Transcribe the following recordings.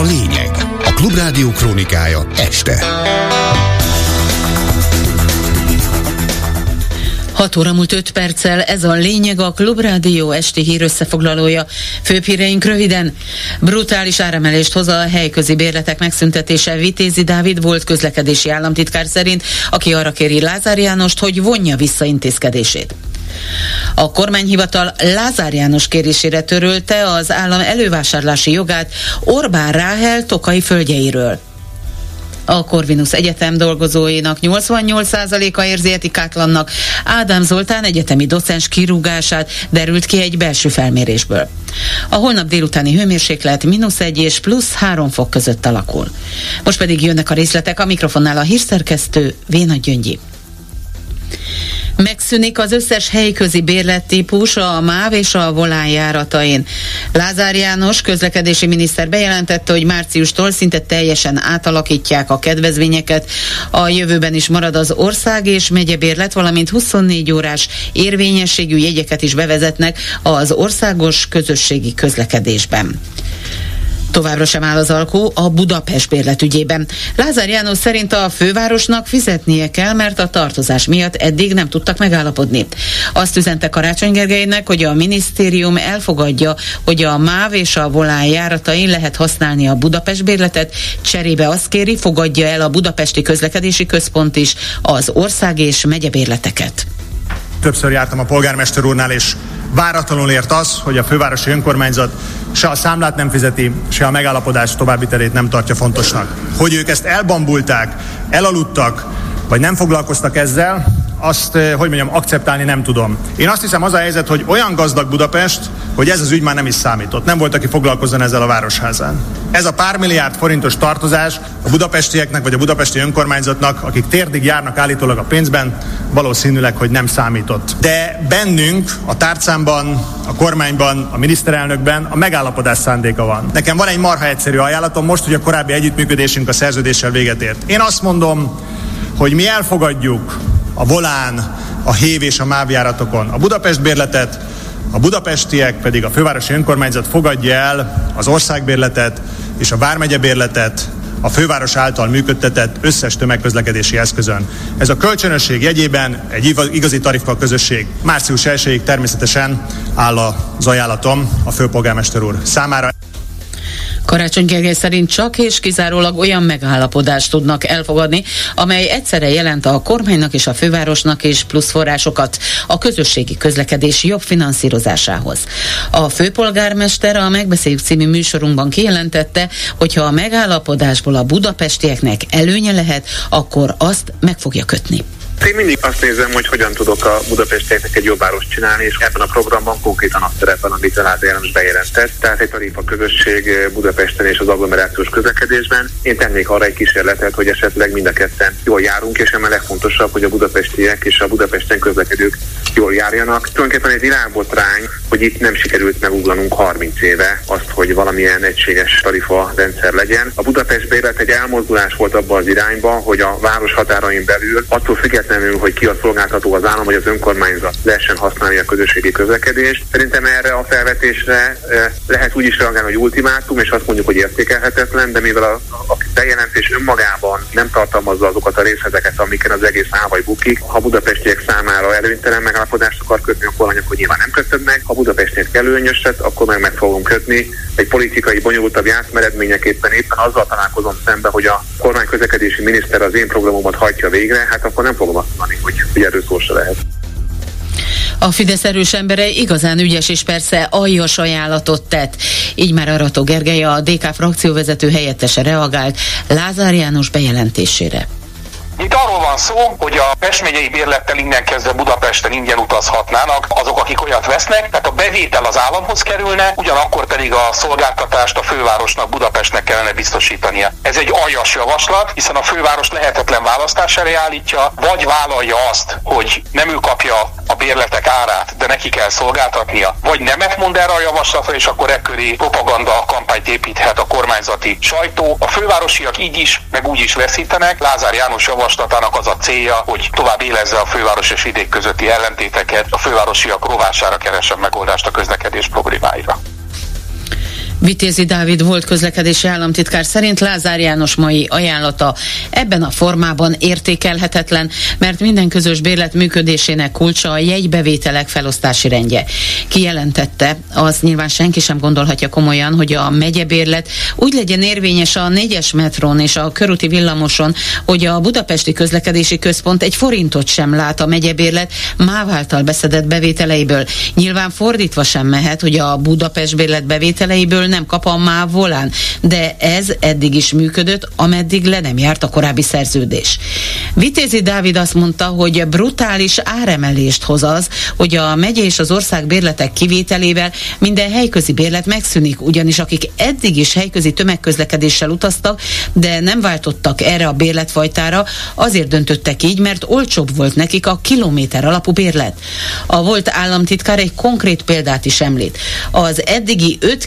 a lényeg. A Klubrádió krónikája este. 6 óra múlt 5 perccel, ez a lényeg a Klubrádió esti hír összefoglalója. Főbb híreink röviden. Brutális áremelést hoz a helyközi bérletek megszüntetése Vitézi Dávid volt közlekedési államtitkár szerint, aki arra kéri Lázár Jánost, hogy vonja vissza intézkedését. A kormányhivatal Lázár János kérésére törölte az állam elővásárlási jogát Orbán Ráhel tokai földjeiről. A Corvinus Egyetem dolgozóinak 88%-a érzi etikátlannak. Ádám Zoltán egyetemi docens kirúgását derült ki egy belső felmérésből. A holnap délutáni hőmérséklet mínusz egy és plusz három fok között alakul. Most pedig jönnek a részletek a mikrofonnál a hírszerkesztő Véna Gyöngyi. Megszűnik az összes helyközi bérlettípus a MÁV és a Volán járatain. Lázár János közlekedési miniszter bejelentette, hogy márciustól szinte teljesen átalakítják a kedvezményeket. A jövőben is marad az ország és megyebérlet, valamint 24 órás érvényességű jegyeket is bevezetnek az országos közösségi közlekedésben. Továbbra sem áll az alkó a Budapest bérletügyében. Lázár János szerint a fővárosnak fizetnie kell, mert a tartozás miatt eddig nem tudtak megállapodni. Azt üzente Karácsony Gergelynek, hogy a minisztérium elfogadja, hogy a MÁV és a Volán járatain lehet használni a Budapest bérletet, cserébe azt kéri, fogadja el a Budapesti Közlekedési Központ is az ország és megyebérleteket. Többször jártam a polgármester úrnál, és váratlanul ért az, hogy a fővárosi önkormányzat se a számlát nem fizeti, se a megállapodás további terét nem tartja fontosnak. Hogy ők ezt elbambulták, elaludtak, vagy nem foglalkoztak ezzel, azt, eh, hogy mondjam, akceptálni nem tudom. Én azt hiszem az a helyzet, hogy olyan gazdag Budapest, hogy ez az ügy már nem is számított. Nem volt, aki foglalkozzon ezzel a városházán. Ez a pár milliárd forintos tartozás a budapestieknek vagy a budapesti önkormányzatnak, akik térdig járnak állítólag a pénzben, valószínűleg, hogy nem számított. De bennünk, a tárcámban, a kormányban, a miniszterelnökben a megállapodás szándéka van. Nekem van egy marha egyszerű ajánlatom most, hogy a korábbi együttműködésünk a szerződéssel véget ért. Én azt mondom, hogy mi elfogadjuk a Volán, a Hév és a MÁV járatokon a Budapest bérletet, a budapestiek pedig a fővárosi önkormányzat fogadja el az országbérletet és a vármegye bérletet a főváros által működtetett összes tömegközlekedési eszközön. Ez a kölcsönösség jegyében egy igazi tarifa közösség. Március 1 természetesen áll az ajánlatom a főpolgármester úr számára. Karácsony Gergely szerint csak és kizárólag olyan megállapodást tudnak elfogadni, amely egyszerre jelent a kormánynak és a fővárosnak is plusz forrásokat a közösségi közlekedés jobb finanszírozásához. A főpolgármester a Megbeszéljük című műsorunkban kijelentette, hogy ha a megállapodásból a budapestieknek előnye lehet, akkor azt meg fogja kötni. Én mindig azt nézem, hogy hogyan tudok a budapestieknek egy jobb város csinálni, és ebben a programban konkrétan azt szerepel, amit Lázár János bejelentett. Tehát egy tarifa közösség Budapesten és az agglomerációs közlekedésben. Én tennék arra egy kísérletet, hogy esetleg mind a ketten jól járunk, és emellett legfontosabb, hogy a budapestiek és a Budapesten közlekedők jól járjanak. Tulajdonképpen egy világbotrány, hogy itt nem sikerült meguglanunk 30 éve azt, hogy valamilyen egységes tarifa rendszer legyen. A Budapest bérlet egy elmozdulás volt abban az irányba, hogy a város határain belül attól függetlenül, hogy ki a szolgáltató az állam vagy az önkormányzat lehessen használni a közösségi közlekedést. Szerintem erre a felvetésre eh, lehet úgy is reagálni, hogy ultimátum, és azt mondjuk, hogy értékelhetetlen, de mivel a, a bejelentés önmagában nem tartalmazza azokat a részleteket, amiken az egész áll vagy bukik, ha budapestiek számára előnytelen megállapodást akar kötni, akkor akkor nyilván nem kötöd meg. Ha Budapestnél előnyöset, akkor meg meg fogom kötni. Egy politikai bonyolultabb játszmeredményeképpen éppen azzal találkozom szembe, hogy a kormány közlekedési miniszter az én programomat hajtja végre, hát akkor nem fogom mondani, hogy, hogy erről szó se lehet. A Fidesz erős embere igazán ügyes és persze aljas ajánlatot tett. Így már Arató Gergely a DK frakcióvezető helyettese reagált Lázár János bejelentésére. Itt arról szó, hogy a Pest megyei bérlettel innen kezdve Budapesten ingyen utazhatnának azok, akik olyat vesznek, tehát a bevétel az államhoz kerülne, ugyanakkor pedig a szolgáltatást a fővárosnak, Budapestnek kellene biztosítania. Ez egy aljas javaslat, hiszen a főváros lehetetlen választás elé állítja, vagy vállalja azt, hogy nem ő kapja bérletek árát, de neki kell szolgáltatnia, vagy nemet mond erre a javaslatra, és akkor ekköré propaganda kampányt építhet a kormányzati sajtó. A fővárosiak így is, meg úgy is veszítenek. Lázár János javaslat javaslatának az a célja, hogy tovább élezze a főváros és vidék közötti ellentéteket, a fővárosiak rovására keresen megoldást a közlekedés problémáira. Vitézi Dávid volt közlekedési államtitkár szerint Lázár János mai ajánlata ebben a formában értékelhetetlen, mert minden közös bérlet működésének kulcsa a jegybevételek felosztási rendje. Kijelentette, az nyilván senki sem gondolhatja komolyan, hogy a megyebérlet úgy legyen érvényes a négyes metrón és a körúti villamoson, hogy a budapesti közlekedési központ egy forintot sem lát a megyebérlet MÁV által beszedett bevételeiből. Nyilván fordítva sem mehet, hogy a Budapest bérlet bevételeiből nem kap a MÁV volán, de ez eddig is működött, ameddig le nem járt a korábbi szerződés. Vitézi Dávid azt mondta, hogy brutális áremelést hoz az, hogy a megye és az ország bérletek kivételével minden helyközi bérlet megszűnik, ugyanis akik eddig is helyközi tömegközlekedéssel utaztak, de nem váltottak erre a bérletfajtára, azért döntöttek így, mert olcsóbb volt nekik a kilométer alapú bérlet. A volt államtitkár egy konkrét példát is említ. Az eddigi 5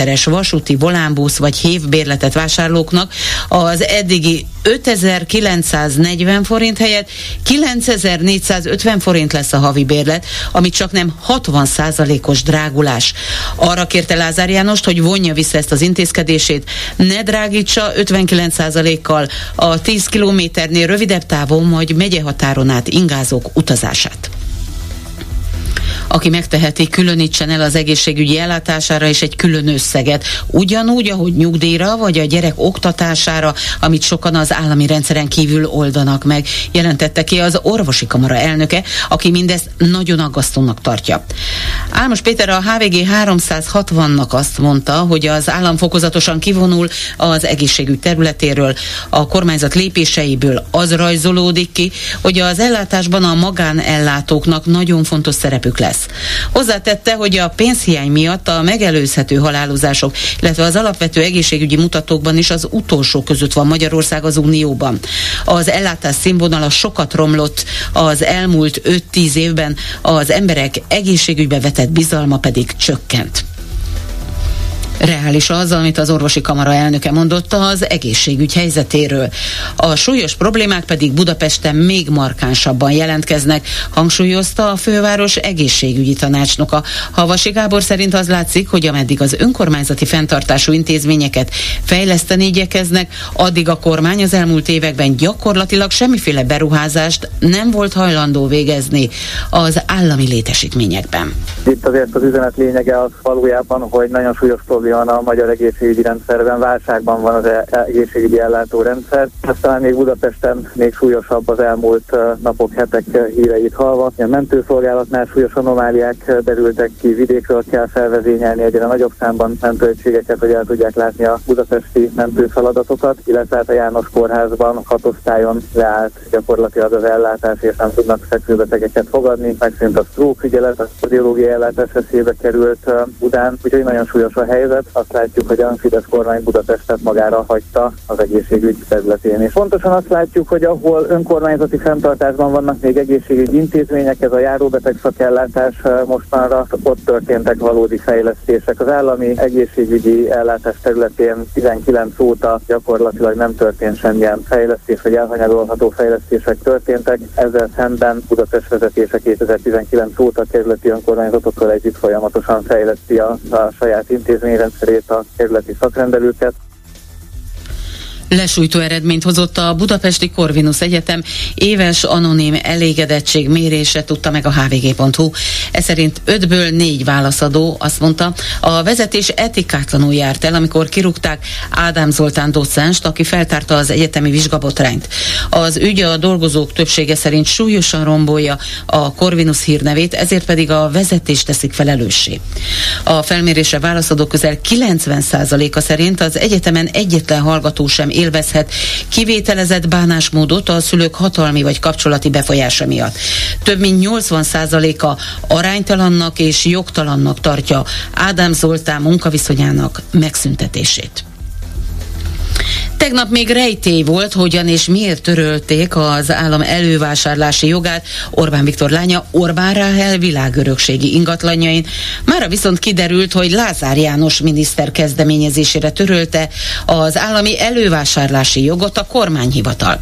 kilométeres vasúti volánbusz vagy hévbérletet vásárlóknak az eddigi 5940 forint helyett 9450 forint lesz a havi bérlet, ami csak nem 60% os drágulás. Arra kérte Lázár Jánost, hogy vonja vissza ezt az intézkedését, ne drágítsa 59% kal a 10 kilométernél rövidebb távon, majd megyehatáron át ingázók utazását aki megteheti, különítsen el az egészségügyi ellátására és egy külön összeget. Ugyanúgy, ahogy nyugdíjra vagy a gyerek oktatására, amit sokan az állami rendszeren kívül oldanak meg, jelentette ki az orvosi kamara elnöke, aki mindezt nagyon aggasztónak tartja. Álmos Péter a HVG 360-nak azt mondta, hogy az állam fokozatosan kivonul az egészségügy területéről, a kormányzat lépéseiből az rajzolódik ki, hogy az ellátásban a magánellátóknak nagyon fontos szerepük lesz lesz. Hozzátette, hogy a pénzhiány miatt a megelőzhető halálozások, illetve az alapvető egészségügyi mutatókban is az utolsó között van Magyarország az Unióban. Az ellátás színvonala sokat romlott az elmúlt 5-10 évben, az emberek egészségügybe vetett bizalma pedig csökkent. Reális az, amit az orvosi kamara elnöke mondotta az egészségügy helyzetéről. A súlyos problémák pedig Budapesten még markánsabban jelentkeznek, hangsúlyozta a főváros egészségügyi tanácsnoka. Havasi Gábor szerint az látszik, hogy ameddig az önkormányzati fenntartású intézményeket fejleszteni igyekeznek, addig a kormány az elmúlt években gyakorlatilag semmiféle beruházást nem volt hajlandó végezni az állami létesítményekben. Itt azért az üzenet lényege az valójában, hogy nagyon súlyos problémák van a magyar egészségügyi rendszerben, válságban van az e- egészségügyi ellátórendszer. Ez talán még Budapesten még súlyosabb az elmúlt napok, hetek híreit hallva. A mentőszolgálatnál súlyos anomáliák derültek ki, vidékről kell felvezényelni egyre nagyobb számban mentőegységeket, hogy el tudják látni a budapesti mentőfeladatokat, illetve hát a János kórházban hat osztályon leállt gyakorlatilag az ellátás, és nem tudnak fekvőbetegeket fogadni. Megszűnt a stroke ügyelet, a kardiológiai ellátás veszélybe került Budán, úgyhogy nagyon súlyos a helyzet helyzet. Azt látjuk, hogy a Fidesz kormány Budapestet magára hagyta az egészségügy területén. És pontosan azt látjuk, hogy ahol önkormányzati fenntartásban vannak még egészségügyi intézmények, ez a járóbeteg szakellátás eh, mostanra, ott történtek valódi fejlesztések. Az állami egészségügyi ellátás területén 19 óta gyakorlatilag nem történt semmilyen fejlesztés, vagy elhanyagolható fejlesztések történtek. Ezzel szemben Budapest vezetése 2019 óta kerületi önkormányzatokkal együtt folyamatosan fejleszti a, a saját intézmény rendszerét a kerületi szakrendelőket. Lesújtó eredményt hozott a Budapesti Corvinus Egyetem éves anonim elégedettség mérése, tudta meg a hvg.hu. Ez szerint 5-ből 4 válaszadó azt mondta, a vezetés etikátlanul járt el, amikor kirúgták Ádám Zoltán docenst, aki feltárta az egyetemi vizsgabotrányt. Az ügy a dolgozók többsége szerint súlyosan rombolja a Corvinus hírnevét, ezért pedig a vezetés teszik felelőssé. A felmérésre válaszadók közel 90%-a szerint az egyetemen egyetlen hallgató sem élvezhet kivételezett bánásmódot a szülők hatalmi vagy kapcsolati befolyása miatt. Több mint 80%-a aránytalannak és jogtalannak tartja Ádám Zoltán munkaviszonyának megszüntetését. Tegnap még rejtély volt, hogyan és miért törölték az állam elővásárlási jogát Orbán Viktor lánya Orbán Ráhel világörökségi ingatlanjain. Mára viszont kiderült, hogy Lázár János miniszter kezdeményezésére törölte az állami elővásárlási jogot a kormányhivatal.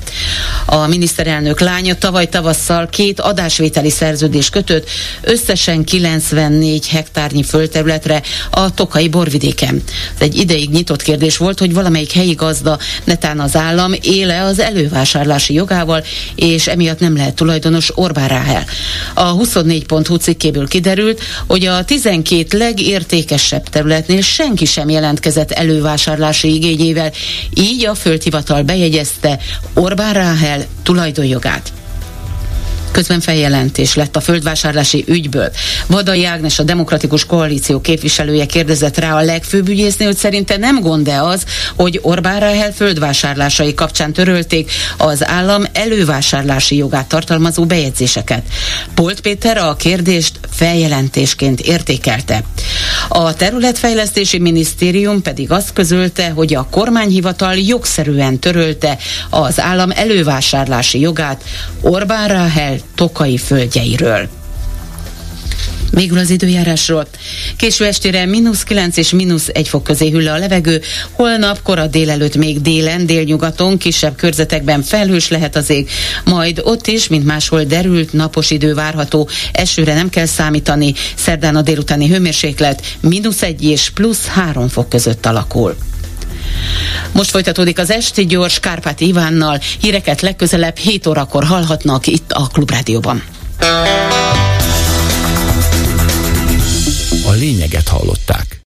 A miniszterelnök lánya tavaly tavasszal két adásvételi szerződés kötött összesen 94 hektárnyi földterületre a Tokai borvidéken. Ez egy ideig nyitott kérdés volt, hogy valamelyik helyi gazda netán az állam éle az elővásárlási jogával, és emiatt nem lehet tulajdonos Orbán Ráhel. A 24.hu cikkéből kiderült, hogy a 12 legértékesebb területnél senki sem jelentkezett elővásárlási igényével, így a földhivatal bejegyezte Orbán Ráhel tulajdonjogát. Közben feljelentés lett a földvásárlási ügyből. Vadai Ágnes, a Demokratikus Koalíció képviselője kérdezett rá a legfőbb ügyészni, hogy szerinte nem gond-e az, hogy Orbán Ráhel földvásárlásai kapcsán törölték az állam elővásárlási jogát tartalmazó bejegyzéseket. Polt Péter a kérdést feljelentésként értékelte. A területfejlesztési minisztérium pedig azt közölte, hogy a kormányhivatal jogszerűen törölte az állam elővásárlási jogát Orbán Ráhel tokai földjeiről. Végül az időjárásról. Késő estére mínusz 9 és mínusz 1 fok közé hűl a levegő. Holnap kora délelőtt még délen, délnyugaton, kisebb körzetekben felhős lehet az ég. Majd ott is, mint máshol derült, napos idő várható. Esőre nem kell számítani. Szerdán a délutáni hőmérséklet mínusz 1 és plusz 3 fok között alakul. Most folytatódik az esti gyors Kárpát Ivánnal. Híreket legközelebb 7 órakor hallhatnak itt a Klubrádióban. A lényeget hallották.